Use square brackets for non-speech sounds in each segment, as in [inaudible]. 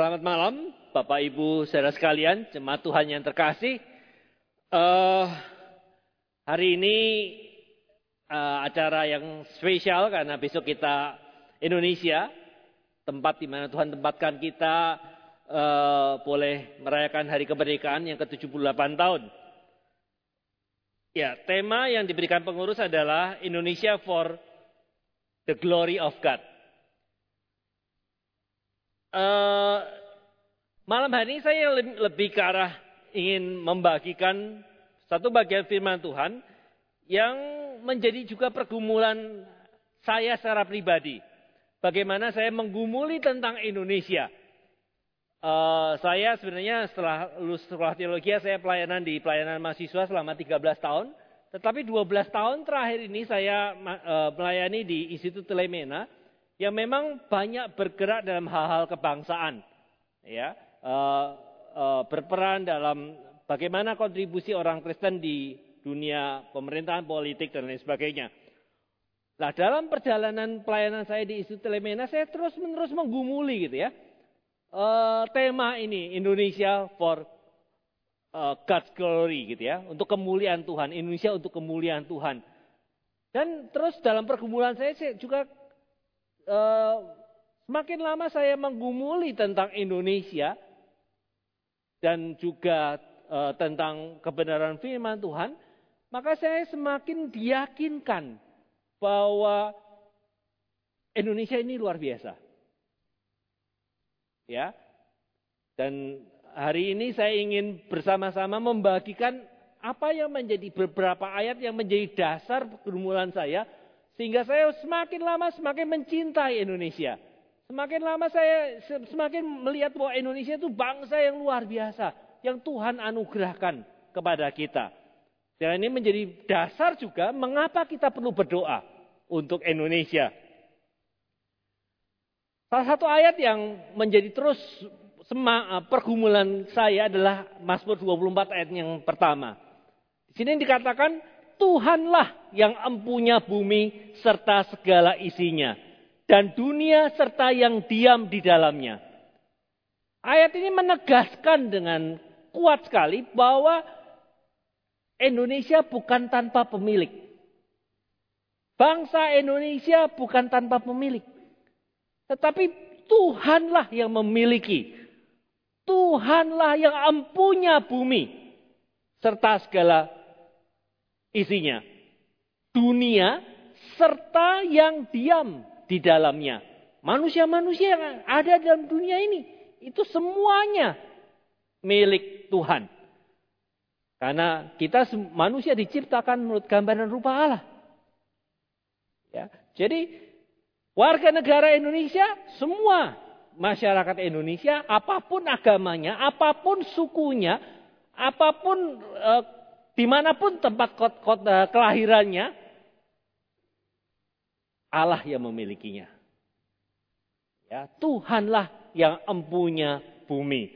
Selamat malam, Bapak Ibu, saudara sekalian, jemaat Tuhan yang terkasih. Uh, hari ini uh, acara yang spesial karena besok kita Indonesia, tempat di mana Tuhan tempatkan kita uh, boleh merayakan Hari Kemerdekaan yang ke-78 tahun. Ya, tema yang diberikan pengurus adalah Indonesia for the Glory of God. Uh, malam hari ini saya lebih ke arah ingin membagikan satu bagian firman Tuhan yang menjadi juga pergumulan saya secara pribadi. Bagaimana saya menggumuli tentang Indonesia. Uh, saya sebenarnya setelah lulus sekolah teologi saya pelayanan di pelayanan mahasiswa selama 13 tahun. Tetapi 12 tahun terakhir ini saya uh, melayani di Institut Telemena yang memang banyak bergerak dalam hal-hal kebangsaan, ya, uh, uh, berperan dalam bagaimana kontribusi orang Kristen di dunia pemerintahan politik dan lain sebagainya. Nah dalam perjalanan pelayanan saya di Institut Telemena, saya terus menerus menggumuli gitu ya. Uh, tema ini Indonesia for God's glory gitu ya, untuk kemuliaan Tuhan, Indonesia untuk kemuliaan Tuhan. Dan terus dalam pergumulan saya, saya juga uh, semakin lama saya menggumuli tentang Indonesia dan juga uh, tentang kebenaran firman Tuhan, maka saya semakin diyakinkan bahwa Indonesia ini luar biasa. Ya. Dan hari ini saya ingin bersama-sama membagikan apa yang menjadi beberapa ayat yang menjadi dasar pergumulan saya sehingga saya semakin lama semakin mencintai Indonesia. Semakin lama saya semakin melihat bahwa Indonesia itu bangsa yang luar biasa. Yang Tuhan anugerahkan kepada kita. Dan ini menjadi dasar juga mengapa kita perlu berdoa untuk Indonesia. Salah satu ayat yang menjadi terus pergumulan saya adalah Mazmur 24 ayat yang pertama. Di sini dikatakan Tuhanlah yang empunya bumi serta segala isinya. Dan dunia serta yang diam di dalamnya. Ayat ini menegaskan dengan kuat sekali bahwa Indonesia bukan tanpa pemilik. Bangsa Indonesia bukan tanpa pemilik. Tetapi Tuhanlah yang memiliki. Tuhanlah yang empunya bumi. Serta segala isinya. Dunia serta yang diam di dalamnya. Manusia-manusia yang ada dalam dunia ini. Itu semuanya milik Tuhan. Karena kita manusia diciptakan menurut gambaran rupa Allah. Ya, jadi warga negara Indonesia semua masyarakat Indonesia apa pun agamanya, apa pun sukunya, apa pun eh, Di mana pun tempat kota kelahirannya, Allah yang memilikinya. Ya, Tuhanlah yang empunya bumi.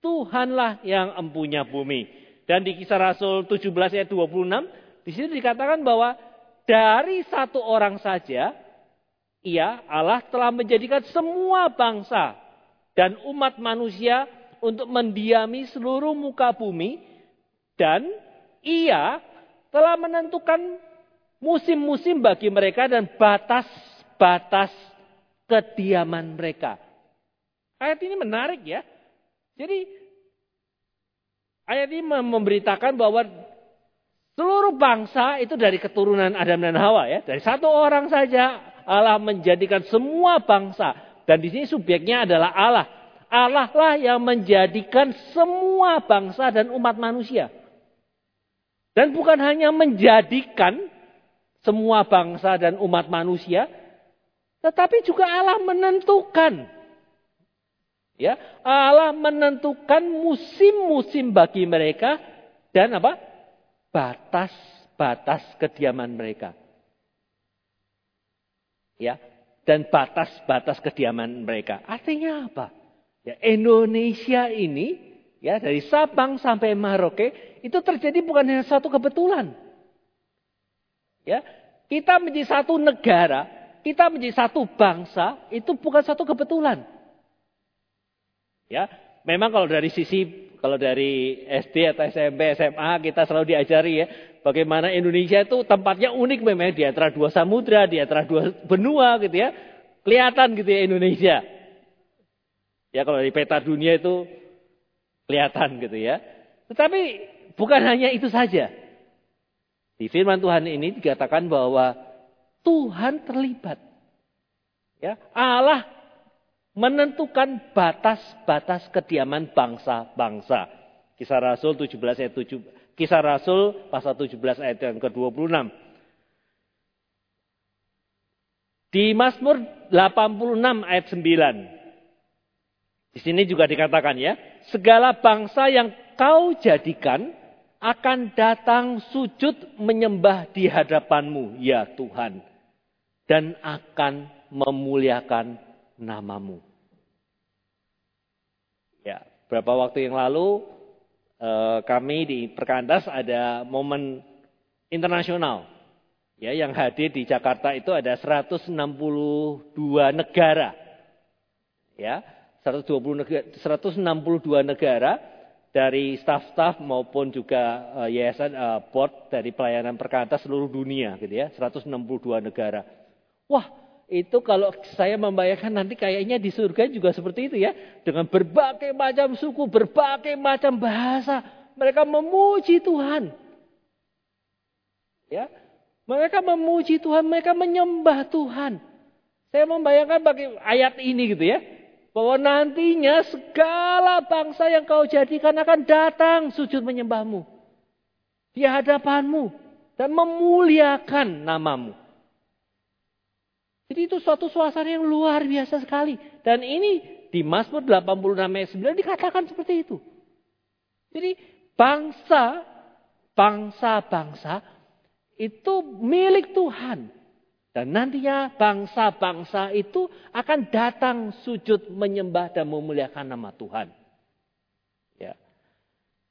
Tuhanlah yang empunya bumi. Dan di kisah Rasul 17 ayat 26, di situ dikatakan bahwa dari satu orang saja, ia Allah telah menjadikan semua bangsa dan umat manusia untuk mendiami seluruh muka bumi dan ia telah menentukan musim-musim bagi mereka dan batas-batas kediaman mereka. Ayat ini menarik ya. Jadi ayat ini memberitakan bahwa seluruh bangsa itu dari keturunan Adam dan Hawa ya. Dari satu orang saja Allah menjadikan semua bangsa. Dan di sini subjeknya adalah Allah. Allah lah yang menjadikan semua bangsa dan umat manusia. Dan bukan hanya menjadikan semua bangsa dan umat manusia, tetapi juga Allah menentukan. Ya, Allah menentukan musim-musim bagi mereka dan apa? batas-batas kediaman mereka. Ya, dan batas-batas kediaman mereka. Artinya apa? Ya, Indonesia ini ya dari Sabang sampai Maroke itu terjadi bukan hanya satu kebetulan. Ya, kita menjadi satu negara, kita menjadi satu bangsa itu bukan satu kebetulan. Ya, memang kalau dari sisi kalau dari SD atau SMP, SMA kita selalu diajari ya bagaimana Indonesia itu tempatnya unik memang di antara dua samudra, di antara dua benua gitu ya. Kelihatan gitu ya Indonesia. Ya kalau di peta dunia itu kelihatan gitu ya. Tetapi bukan hanya itu saja. Di firman Tuhan ini dikatakan bahwa Tuhan terlibat. Ya, Allah menentukan batas-batas kediaman bangsa-bangsa. Kisah Rasul 17 ayat 7, Kisah Rasul pasal 17 ayat yang ke-26. Di Mazmur 86 ayat 9. Di sini juga dikatakan ya, segala bangsa yang kau jadikan akan datang sujud menyembah di hadapanmu, ya Tuhan. Dan akan memuliakan namamu. Ya, beberapa waktu yang lalu eh, kami di Perkantas ada momen internasional. Ya, yang hadir di Jakarta itu ada 162 negara. Ya, 120 negara, 162 negara dari staf-staf maupun juga uh, yayasan uh, board dari pelayanan perkantas seluruh dunia gitu ya, 162 negara. Wah, itu kalau saya membayangkan nanti kayaknya di surga juga seperti itu ya. Dengan berbagai macam suku, berbagai macam bahasa. Mereka memuji Tuhan. Ya, mereka memuji Tuhan, mereka menyembah Tuhan. Saya membayangkan bagi ayat ini gitu ya. Bahwa nantinya segala bangsa yang kau jadikan akan datang sujud menyembahmu. Di hadapanmu. Dan memuliakan namamu. Jadi itu suatu suasana yang luar biasa sekali. Dan ini di Mazmur 86 ayat 9 dikatakan seperti itu. Jadi bangsa, bangsa-bangsa itu milik Tuhan. Dan nantinya bangsa-bangsa itu akan datang sujud menyembah dan memuliakan nama Tuhan. Ya.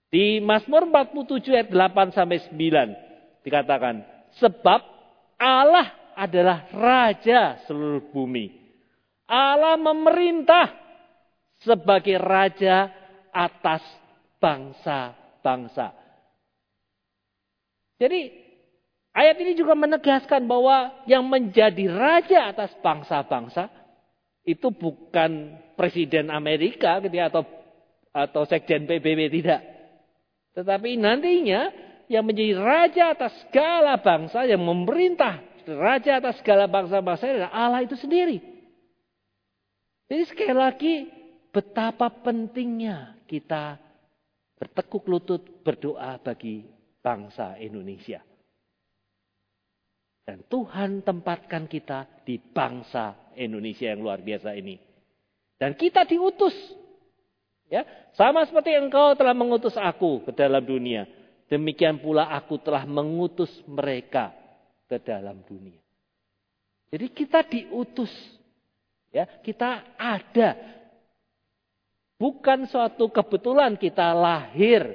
Di Mazmur 47 ayat 8 sampai 9 dikatakan, sebab Allah adalah raja seluruh bumi. Allah memerintah sebagai raja atas bangsa-bangsa. Jadi ayat ini juga menegaskan bahwa yang menjadi raja atas bangsa-bangsa itu bukan presiden Amerika gitu ya, atau atau sekjen PBB tidak. Tetapi nantinya yang menjadi raja atas segala bangsa yang memerintah raja atas segala bangsa-bangsa adalah Allah itu sendiri. Jadi sekali lagi betapa pentingnya kita bertekuk lutut berdoa bagi bangsa Indonesia. Dan Tuhan tempatkan kita di bangsa Indonesia yang luar biasa ini. Dan kita diutus. Ya, sama seperti engkau telah mengutus aku ke dalam dunia. Demikian pula aku telah mengutus mereka ke dalam dunia. Jadi kita diutus. Ya, kita ada. Bukan suatu kebetulan kita lahir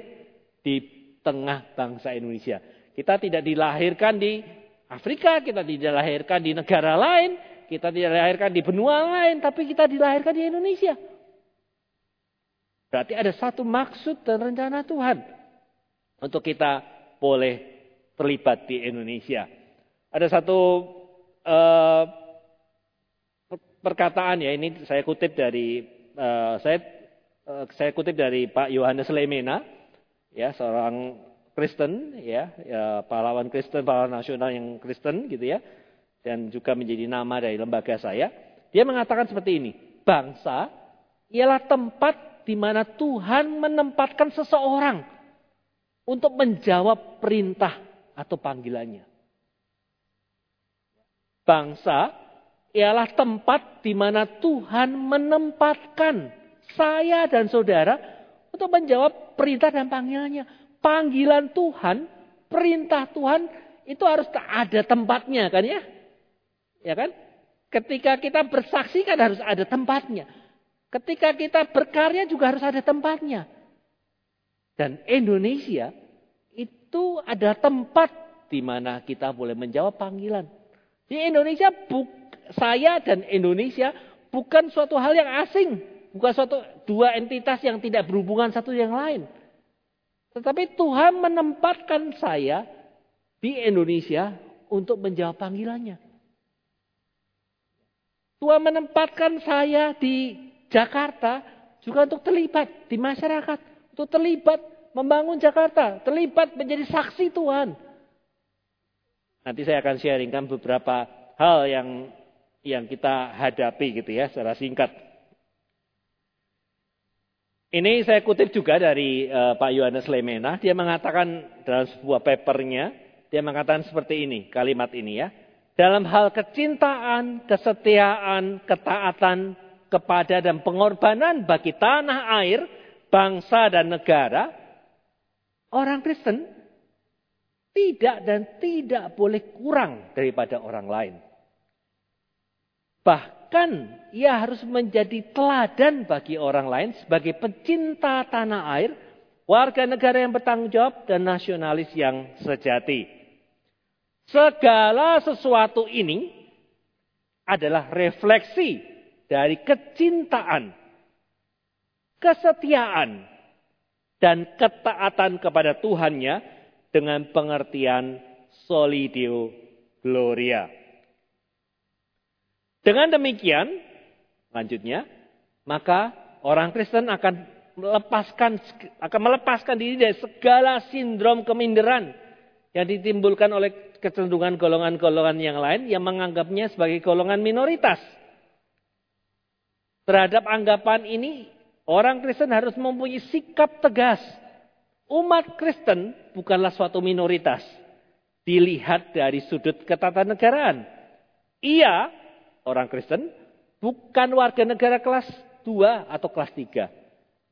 di tengah bangsa Indonesia. Kita tidak dilahirkan di Afrika, kita tidak dilahirkan di negara lain, kita tidak dilahirkan di benua lain, tapi kita dilahirkan di Indonesia. Berarti ada satu maksud dan rencana Tuhan untuk kita boleh terlibat di Indonesia. Ada satu uh, perkataan ya ini saya kutip dari uh, saya uh, saya kutip dari Pak Yohanes Lemena ya seorang Kristen ya, ya pahlawan Kristen pahlawan nasional yang Kristen gitu ya dan juga menjadi nama dari lembaga saya dia mengatakan seperti ini bangsa ialah tempat di mana Tuhan menempatkan seseorang untuk menjawab perintah atau panggilannya bangsa ialah tempat di mana Tuhan menempatkan saya dan saudara untuk menjawab perintah dan panggilannya. Panggilan Tuhan, perintah Tuhan itu harus ada tempatnya kan ya? Ya kan? Ketika kita bersaksi kan harus ada tempatnya. Ketika kita berkarya juga harus ada tempatnya. Dan Indonesia itu ada tempat di mana kita boleh menjawab panggilan. Di Indonesia, saya dan Indonesia bukan suatu hal yang asing bukan suatu dua entitas yang tidak berhubungan satu yang lain. Tetapi Tuhan menempatkan saya di Indonesia untuk menjawab panggilannya. Tuhan menempatkan saya di Jakarta juga untuk terlibat di masyarakat, untuk terlibat membangun Jakarta, terlibat menjadi saksi Tuhan. Nanti saya akan sharingkan beberapa hal yang yang kita hadapi gitu ya secara singkat. Ini saya kutip juga dari uh, Pak Yohanes Lemena. Dia mengatakan dalam sebuah papernya, dia mengatakan seperti ini, kalimat ini ya. Dalam hal kecintaan, kesetiaan, ketaatan kepada dan pengorbanan bagi tanah air, bangsa dan negara, orang Kristen tidak dan tidak boleh kurang daripada orang lain. Bahkan ia harus menjadi teladan bagi orang lain sebagai pecinta tanah air, warga negara yang bertanggung jawab, dan nasionalis yang sejati. Segala sesuatu ini adalah refleksi dari kecintaan, kesetiaan, dan ketaatan kepada Tuhannya dengan pengertian solidio gloria. Dengan demikian, lanjutnya, maka orang Kristen akan melepaskan akan melepaskan diri dari segala sindrom keminderan yang ditimbulkan oleh kecenderungan golongan-golongan yang lain yang menganggapnya sebagai golongan minoritas. Terhadap anggapan ini, orang Kristen harus mempunyai sikap tegas. Umat Kristen bukanlah suatu minoritas. Dilihat dari sudut ketatanegaraan. Ia orang Kristen bukan warga negara kelas 2 atau kelas 3.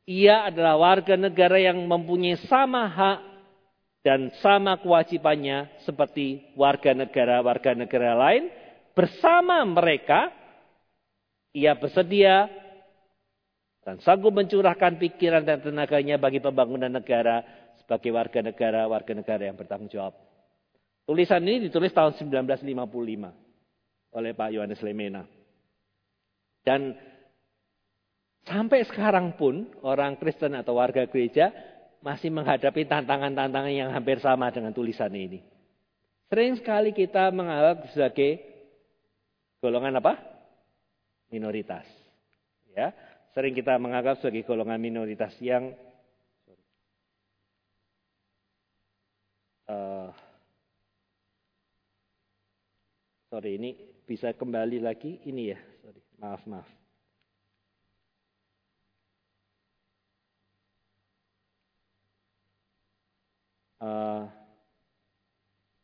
Ia adalah warga negara yang mempunyai sama hak dan sama kewajibannya seperti warga negara-warga negara lain. Bersama mereka, ia bersedia dan sanggup mencurahkan pikiran dan tenaganya bagi pembangunan negara sebagai warga negara-warga negara yang bertanggung jawab. Tulisan ini ditulis tahun 1955 oleh Pak Yohanes Lemena. Dan sampai sekarang pun orang Kristen atau warga gereja masih menghadapi tantangan-tantangan yang hampir sama dengan tulisan ini. Sering sekali kita menganggap sebagai golongan apa? Minoritas. Ya, sering kita menganggap sebagai golongan minoritas yang uh, sorry ini bisa kembali lagi ini ya. Sorry maaf maaf. Uh,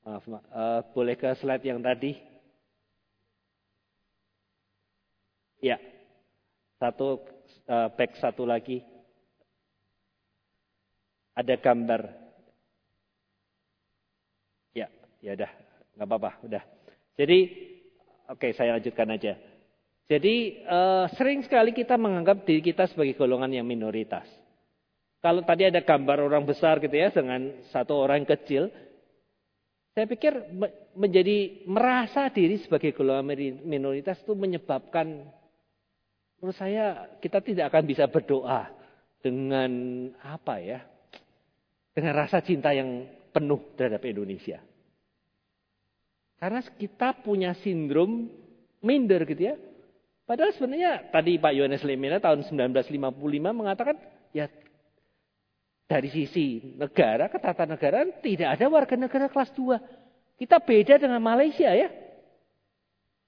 maaf, maaf. Uh, boleh ke slide yang tadi? Ya. Satu uh, back satu lagi. Ada gambar. Ya ya udah. Nggak apa-apa udah. Jadi Oke, saya lanjutkan aja. Jadi uh, sering sekali kita menganggap diri kita sebagai golongan yang minoritas. Kalau tadi ada gambar orang besar gitu ya dengan satu orang kecil, saya pikir menjadi merasa diri sebagai golongan minoritas itu menyebabkan menurut saya kita tidak akan bisa berdoa dengan apa ya? Dengan rasa cinta yang penuh terhadap Indonesia. Karena kita punya sindrom minder gitu ya. Padahal sebenarnya tadi Pak Yohanes Lemina tahun 1955 mengatakan ya dari sisi negara, ketatanegaraan tidak ada warga negara kelas 2. Kita beda dengan Malaysia ya.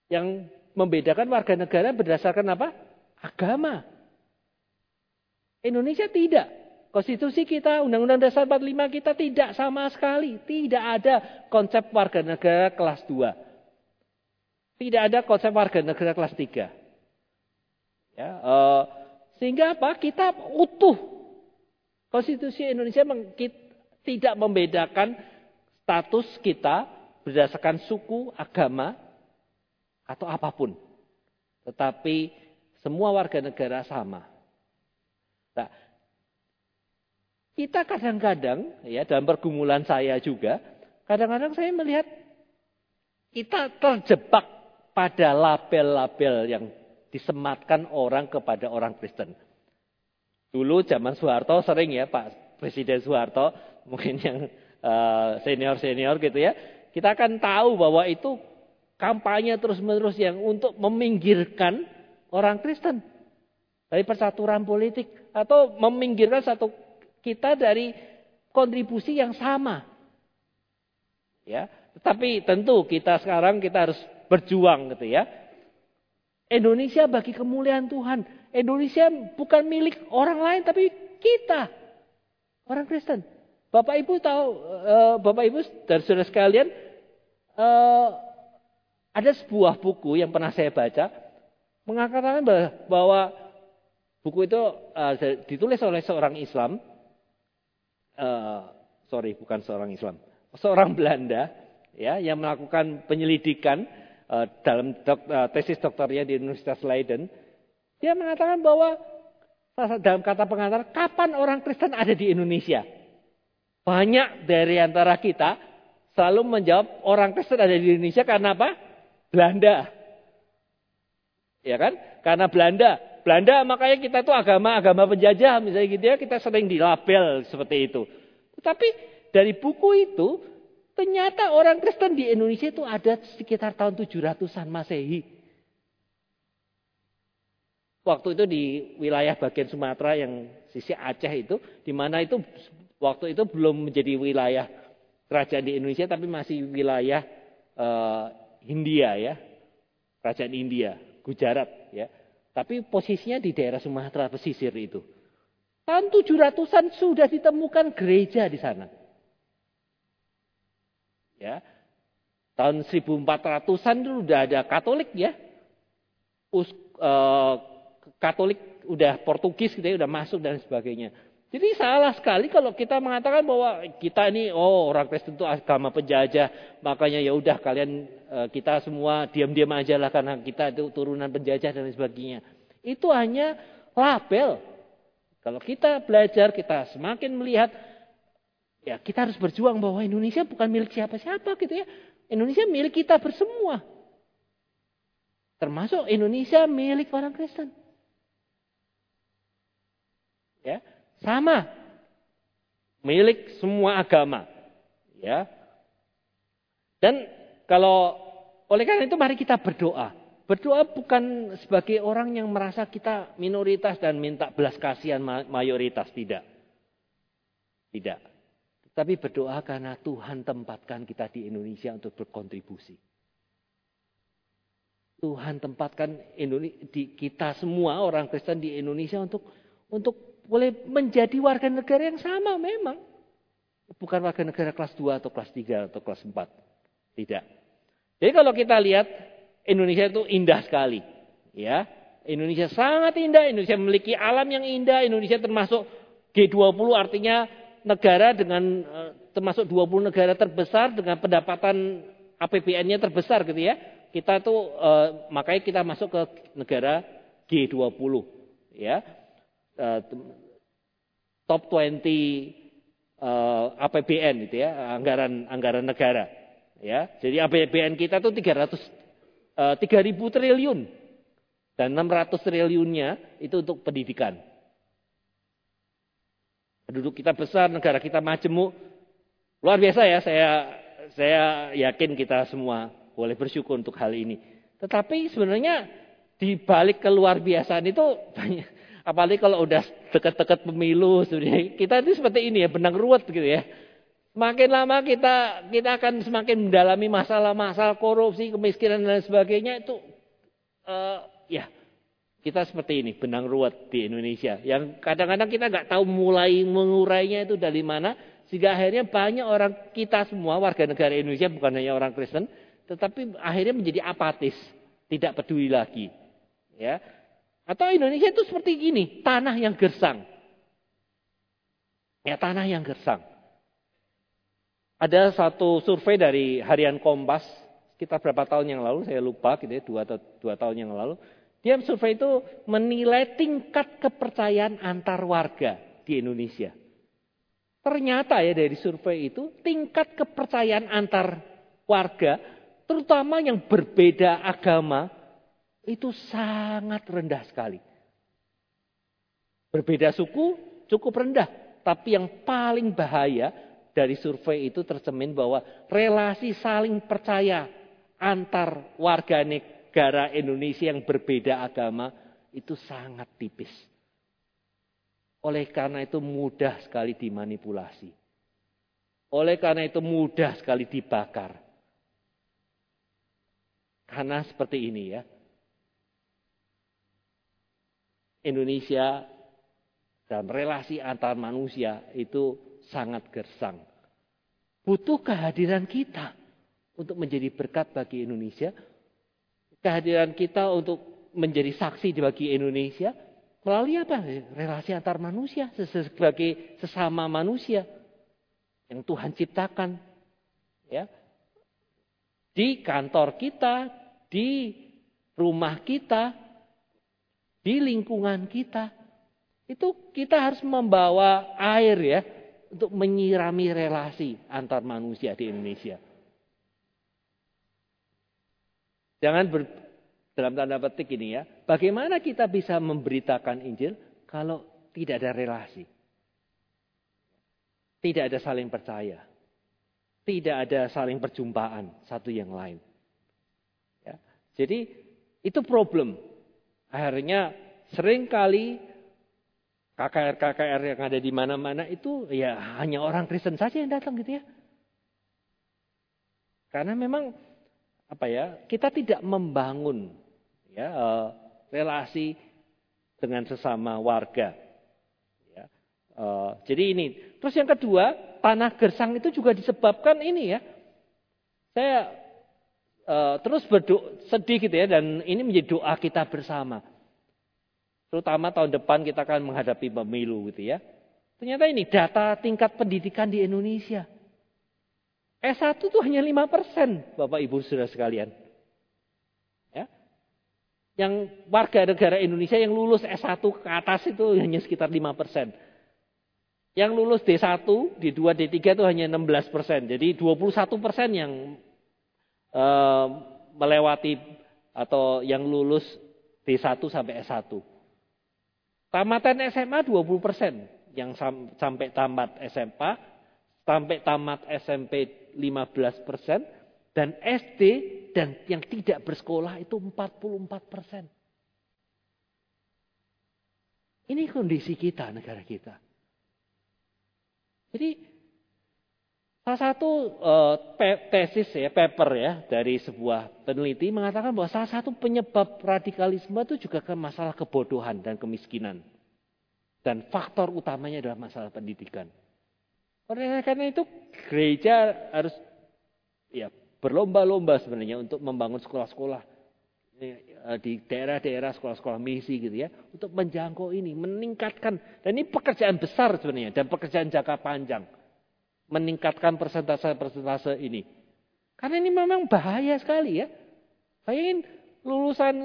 Yang membedakan warga negara berdasarkan apa? Agama. Indonesia tidak. Konstitusi kita, Undang-Undang Dasar 45 kita tidak sama sekali. Tidak ada konsep warga negara kelas 2. Tidak ada konsep warga negara kelas 3. Ya, uh, sehingga apa? Kita utuh. Konstitusi Indonesia tidak membedakan status kita berdasarkan suku, agama, atau apa pun. Tetapi semua warga negara sama. Nah, kita kadang-kadang ya dalam pergumulan saya juga, kadang-kadang saya melihat kita terjebak pada label-label yang disematkan orang kepada orang Kristen. Dulu zaman Soeharto sering ya Pak Presiden Soeharto, [laughs] mungkin yang eh, senior-senior gitu ya, kita akan tahu bahwa itu kampanye terus-menerus yang untuk meminggirkan orang Kristen dari persaturan politik atau meminggirkan satu kita dari kontribusi yang sama. Ya, tetapi tentu kita sekarang kita harus berjuang gitu ya. Indonesia bagi kemuliaan Tuhan. Indonesia bukan milik orang lain tapi kita. Orang Kristen. Bapak Ibu tahu, uh, Bapak Ibu dan saudara sekalian, uh, ada sebuah buku yang pernah saya baca mengatakan bahwa buku itu uh, ditulis oleh seorang Islam, uh, sorry bukan seorang Islam, seorang Belanda ya yang melakukan penyelidikan uh, dalam dok, uh, tesis doktornya di Universitas Leiden, dia mengatakan bahwa dalam kata pengantar, kapan orang Kristen ada di Indonesia? Banyak dari antara kita selalu menjawab orang Kristen ada di Indonesia karena apa? Belanda. Ya kan? Karena Belanda. Belanda makanya kita tuh agama-agama penjajah misalnya gitu ya, kita sering dilabel seperti itu. Tetapi dari buku itu Ternyata orang Kristen di Indonesia itu ada sekitar tahun 700-an Masehi. Waktu itu di wilayah bagian Sumatera yang sisi Aceh itu, di mana itu waktu itu belum menjadi wilayah kerajaan di Indonesia, tapi masih wilayah uh, Hindia ya, kerajaan India, Gujarat ya. Tapi posisinya di daerah Sumatera pesisir itu. Tahun 700-an sudah ditemukan gereja di sana. Ya. Tahun 1400-an itu udah ada Katolik ya. Uh, Katolik udah Portugis gitu ya, udah masuk dan sebagainya. Jadi salah sekali kalau kita mengatakan bahwa kita ini oh orang Kristen itu agama penjajah, makanya ya udah kalian uh, kita semua diam-diam aja lah karena kita itu turunan penjajah dan sebagainya. Itu hanya label. Kalau kita belajar, kita semakin melihat Ya kita harus berjuang bahwa Indonesia bukan milik siapa-siapa gitu ya. Indonesia milik kita bersemua. Termasuk Indonesia milik orang Kristen. Ya, sama. Milik semua agama. Ya. Dan kalau oleh karena itu mari kita berdoa. Berdoa bukan sebagai orang yang merasa kita minoritas dan minta belas kasihan mayoritas. Tidak. Tidak. Tapi berdoa karena Tuhan tempatkan kita di Indonesia untuk berkontribusi. Tuhan tempatkan di kita semua orang Kristen di Indonesia untuk untuk boleh menjadi warga negara yang sama memang. Bukan warga negara kelas 2 atau kelas 3 atau kelas 4. Tidak. Jadi kalau kita lihat Indonesia itu indah sekali. Ya, Indonesia sangat indah, Indonesia memiliki alam yang indah, Indonesia termasuk G20 artinya negara dengan eh, termasuk 20 negara terbesar dengan pendapatan APBN-nya terbesar gitu ya. Kita tuh eh, makanya kita masuk ke negara G20 ya. Eh, top 20 APBN gitu ya, anggaran anggaran negara. Ya. Jadi APBN kita tuh 300 3000 triliun dan 600 triliunnya itu untuk pendidikan. Penduduk kita besar, negara kita majemuk. Luar biasa ya, saya saya yakin kita semua boleh bersyukur untuk hal ini. Tetapi sebenarnya di balik keluar biasaan itu banyak apalagi kalau udah dekat-dekat pemilu kita itu seperti ini ya benang ruwet gitu ya. Semakin lama kita kita akan semakin mendalami masalah-masalah korupsi, kemiskinan dan sebagainya itu uh, ya kita seperti ini, benang ruwet di Indonesia. Yang kadang-kadang kita nggak tahu mulai mengurainya itu dari mana. Sehingga akhirnya banyak orang kita semua warga negara Indonesia, bukan hanya orang Kristen. Tetapi akhirnya menjadi apatis. Tidak peduli lagi. Ya, Atau Indonesia itu seperti ini, tanah yang gersang. Ya tanah yang gersang. Ada satu survei dari harian Kompas, kita berapa tahun yang lalu, saya lupa gitu ya, dua, dua tahun yang lalu. Dia survei itu menilai tingkat kepercayaan antar warga di Indonesia. Ternyata ya dari survei itu tingkat kepercayaan antar warga, terutama yang berbeda agama, itu sangat rendah sekali. Berbeda suku cukup rendah, tapi yang paling bahaya dari survei itu tercemin bahwa relasi saling percaya antar warga negara Indonesia yang berbeda agama itu sangat tipis. Oleh karena itu mudah sekali dimanipulasi. Oleh karena itu mudah sekali dibakar. Karena seperti ini ya. Indonesia dalam relasi antar manusia itu sangat gersang. Butuh kehadiran kita untuk menjadi berkat bagi Indonesia. Kehadiran kita untuk menjadi saksi bagi Indonesia melalui apa? Relasi antar manusia sebagai sesama manusia yang Tuhan ciptakan. Ya. Di kantor kita, di rumah kita, di lingkungan kita. Itu kita harus membawa air ya untuk menyirami relasi antar manusia di Indonesia. Jangan ber, dalam tanda petik ini ya, bagaimana kita bisa memberitakan Injil kalau tidak ada relasi? Tidak ada saling percaya. Tidak ada saling perjumpaan satu yang lain. Ya. Jadi itu problem. Akhirnya sering kali KKR-KKR yang ada di mana-mana itu ya hanya orang Kristen saja yang datang gitu ya. Karena memang apa ya kita tidak membangun ya uh, relasi dengan sesama warga Uh, jadi ini. Terus yang kedua, tanah gersang itu juga disebabkan ini ya. Saya uh, terus berdoa sedih gitu ya dan ini menjadi doa kita bersama. Terutama tahun depan kita akan menghadapi pemilu gitu ya. Ternyata ini data tingkat pendidikan di Indonesia. S1 itu hanya 5% Bapak Ibu Saudara sekalian. Ya. Yang warga negara Indonesia yang lulus S1 ke atas itu hanya sekitar 5%. Yang lulus D1, D2, D3 itu hanya 16 persen. Jadi 21 persen yang e, melewati atau yang lulus D1 sampai S1. Tamatan SMA 20 persen. Yang sam, sampai tamat SMA, sampai tamat SMP 15 persen. Dan SD dan yang tidak bersekolah itu 44 persen. Ini kondisi kita, negara kita. Jadi salah satu uh, tesis ya, paper ya dari sebuah peneliti mengatakan bahwa salah satu penyebab radikalisme itu juga ke masalah kebodohan dan kemiskinan. Dan faktor utamanya adalah masalah pendidikan. Oleh karena itu gereja harus ya berlomba-lomba sebenarnya untuk membangun sekolah-sekolah eh, di daerah-daerah sekolah-sekolah misi gitu ya untuk menjangkau ini, meningkatkan dan ini pekerjaan besar sebenarnya dan pekerjaan jangka panjang. Meningkatkan persentase-persentase ini. Karena ini memang bahaya sekali ya. Bayangin lulusan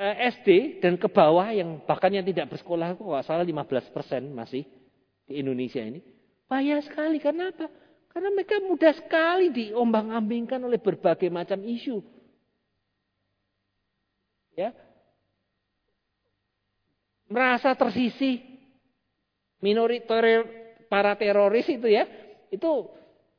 eh, SD dan ke bawah yang bahkan yang tidak bersekolah kok salah 15 persen masih di Indonesia ini. Bahaya sekali. Karena apa? Karena mereka mudah sekali diombang-ambingkan oleh berbagai macam isu. Ya. Merasa tersisih. Minoritas para teroris itu ya. Itu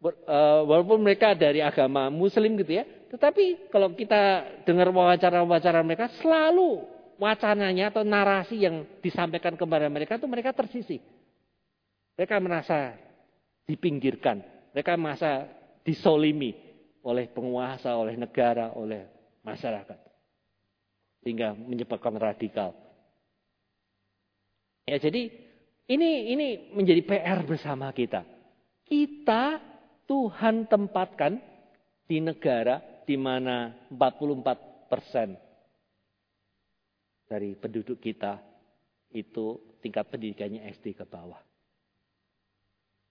uh, walaupun mereka dari agama muslim gitu ya. Tetapi kalau kita dengar wawancara-wawancara mereka selalu wacananya atau narasi yang disampaikan kepada mereka itu mereka tersisih. Mereka merasa dipinggirkan. Mereka merasa disolimi oleh penguasa, oleh negara, oleh masyarakat. Sehingga menyebabkan radikal. Ya jadi ini ini menjadi PR bersama kita. Kita Tuhan tempatkan di negara di mana 44 persen dari penduduk kita itu tingkat pendidikannya SD ke bawah.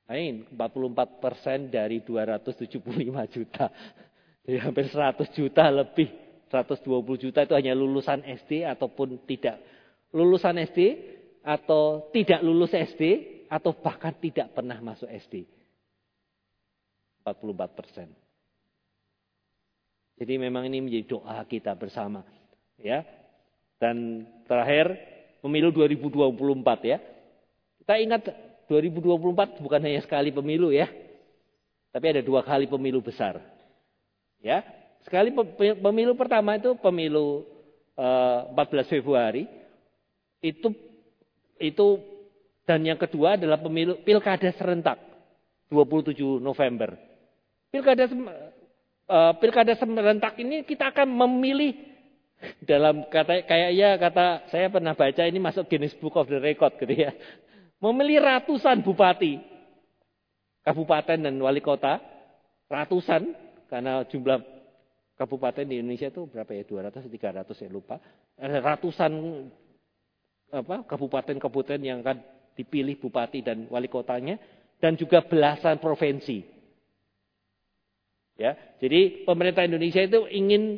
Lain 44 persen dari 275 juta. [laughs] Jadi hampir 100 juta lebih. 120 juta itu hanya lulusan SD ataupun tidak. Lulusan SD atau tidak lulus SD atau bahkan tidak pernah masuk SD. 44 persen. Jadi memang ini menjadi doa kita bersama. Ya. Dan terakhir pemilu 2024 ya. Kita ingat 2024 bukan hanya sekali pemilu ya. Tapi ada dua kali pemilu besar. Ya. Sekali pemilu pertama itu pemilu 14 eh, Februari itu itu dan yang kedua adalah pemilu pilkada serentak 27 November. Pilkada uh, pilkada serentak ini kita akan memilih dalam kata kayak ya kata saya pernah baca ini masuk Guinness Book of the Record gitu ya. Memilih ratusan bupati, kabupaten dan wali kota, ratusan karena jumlah kabupaten di Indonesia itu berapa ya 200 300 saya lupa. Ratusan apa kabupaten-kabupaten yang akan dipilih bupati dan wali kotanya dan juga belasan provinsi. Ya, jadi pemerintah Indonesia itu ingin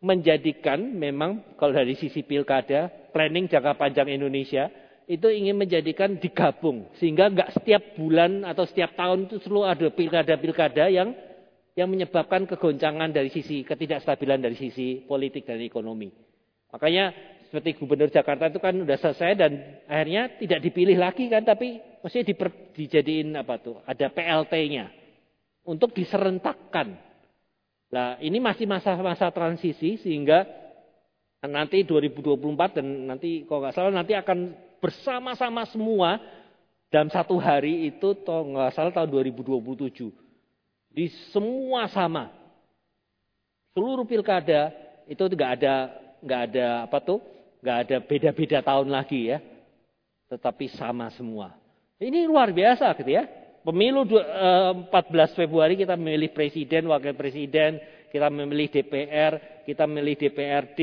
menjadikan memang kalau dari sisi pilkada, planning jangka panjang Indonesia itu ingin menjadikan digabung sehingga nggak setiap bulan atau setiap tahun itu selalu ada pilkada-pilkada yang yang menyebabkan kegoncangan dari sisi ketidakstabilan dari sisi politik dan ekonomi. Makanya seperti gubernur Jakarta itu kan udah selesai dan akhirnya tidak dipilih lagi kan tapi mesti diper, dijadiin apa tuh ada PLT-nya untuk diserentakkan. Nah ini masih masa-masa transisi sehingga nanti 2024 dan nanti kalau nggak salah nanti akan bersama-sama semua dalam satu hari itu toh nggak salah tahun 2027 di semua sama seluruh pilkada itu nggak ada nggak ada apa tuh nggak ada beda-beda tahun lagi ya. Tetapi sama semua. Ini luar biasa gitu ya. Pemilu 14 eh, Februari kita memilih presiden, wakil presiden, kita memilih DPR, kita memilih DPRD,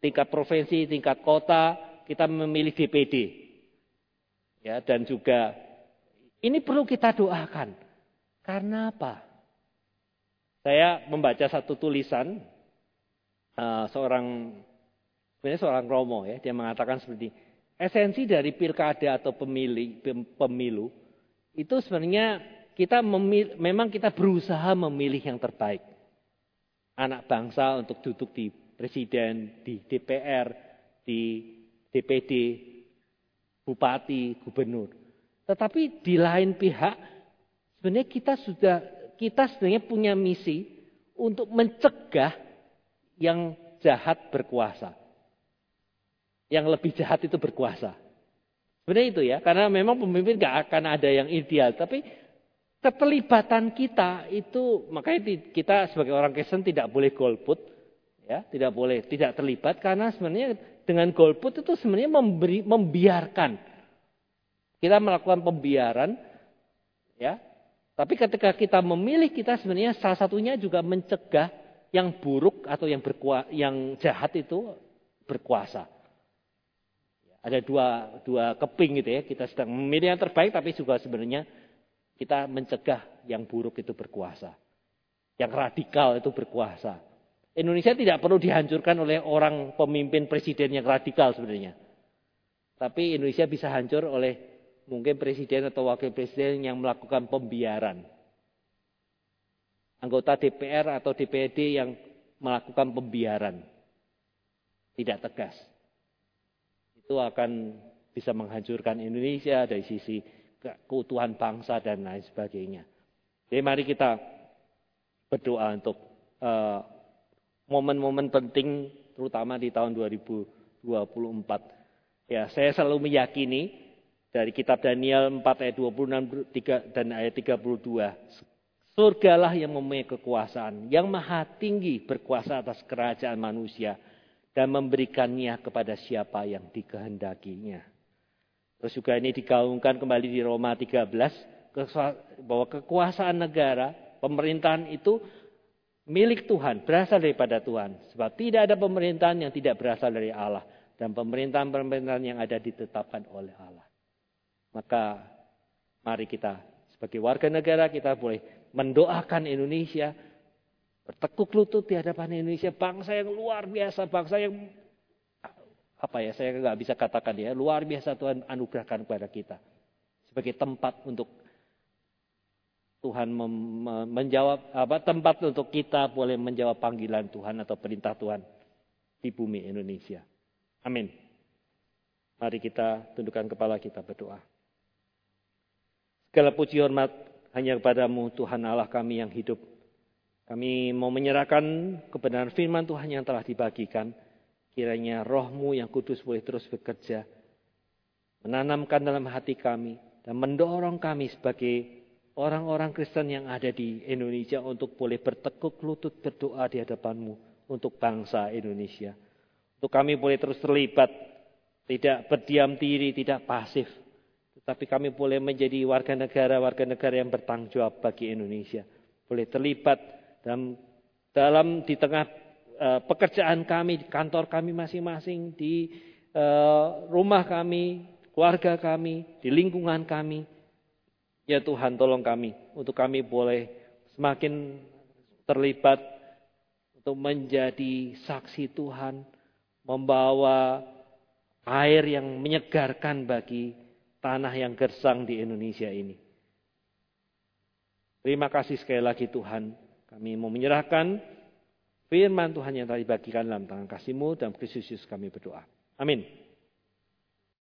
tingkat provinsi, tingkat kota, kita memilih DPD. Ya, dan juga ini perlu kita doakan. Karena apa? Saya membaca satu tulisan uh, seorang sebenarnya seorang Romo ya, dia mengatakan seperti esensi dari pilkada atau pemilih pemilu itu sebenarnya kita memil, memang kita berusaha memilih yang terbaik. Anak bangsa untuk duduk di presiden, di DPR, di DPD, bupati, gubernur. Tetapi di lain pihak sebenarnya kita sudah kita sebenarnya punya misi untuk mencegah yang jahat berkuasa yang lebih jahat itu berkuasa. Sebenarnya itu ya, karena memang pemimpin gak akan ada yang ideal, tapi keterlibatan kita itu makanya kita sebagai orang Kristen tidak boleh golput, ya, tidak boleh tidak terlibat karena sebenarnya dengan golput itu sebenarnya memberi membiarkan kita melakukan pembiaran, ya. Tapi ketika kita memilih kita sebenarnya salah satunya juga mencegah yang buruk atau yang berkuasa, yang jahat itu berkuasa. Ada dua, dua keping gitu ya. Kita sedang memilih yang terbaik tapi juga sebenarnya kita mencegah yang buruk itu berkuasa. Yang radikal itu berkuasa. Indonesia tidak perlu dihancurkan oleh orang pemimpin presiden yang radikal sebenarnya. Tapi Indonesia bisa hancur oleh mungkin presiden atau wakil presiden yang melakukan pembiaran. Anggota DPR atau DPD yang melakukan pembiaran. Tidak tegas itu akan bisa menghancurkan Indonesia dari sisi keutuhan bangsa dan lain sebagainya. Jadi mari kita berdoa untuk eh, momen-momen penting terutama di tahun 2024. Ya, saya selalu meyakini dari kitab Daniel 4 ayat 26 dan ayat 32. Surgalah yang mempunyai kekuasaan, yang maha tinggi berkuasa atas kerajaan manusia dan memberikannya kepada siapa yang dikehendakinya. Terus juga ini digaungkan kembali di Roma 13 bahwa kekuasaan negara, pemerintahan itu milik Tuhan, berasal daripada Tuhan. Sebab tidak ada pemerintahan yang tidak berasal dari Allah dan pemerintahan-pemerintahan yang ada ditetapkan oleh Allah. Maka mari kita sebagai warga negara kita boleh mendoakan Indonesia Bertekuk lutut di hadapan Indonesia, bangsa yang luar biasa, bangsa yang apa ya, saya nggak bisa katakan ya, luar biasa Tuhan anugerahkan kepada kita. Sebagai tempat untuk Tuhan menjawab apa tempat untuk kita boleh menjawab panggilan Tuhan atau perintah Tuhan di bumi Indonesia. Amin. Mari kita tundukkan kepala kita berdoa. Segala puji hormat hanya kepadamu Tuhan Allah kami yang hidup. Kami mau menyerahkan kebenaran firman Tuhan yang telah dibagikan. Kiranya rohmu yang kudus boleh terus bekerja. Menanamkan dalam hati kami. Dan mendorong kami sebagai orang-orang Kristen yang ada di Indonesia untuk boleh bertekuk lutut berdoa di hadapanmu untuk bangsa Indonesia. Untuk kami boleh terus terlibat, tidak berdiam diri, tidak pasif. Tetapi kami boleh menjadi warga negara-warga negara yang bertanggung jawab bagi Indonesia. Boleh terlibat dalam, dalam di tengah uh, pekerjaan kami, di kantor kami masing-masing, di uh, rumah kami, keluarga kami, di lingkungan kami. Ya Tuhan tolong kami untuk kami boleh semakin terlibat untuk menjadi saksi Tuhan, membawa air yang menyegarkan bagi tanah yang gersang di Indonesia ini. Terima kasih sekali lagi Tuhan. Kami mau menyerahkan firman Tuhan yang tadi bagikan dalam tangan kasih-Mu dan Kristus Yesus kami berdoa. Amin.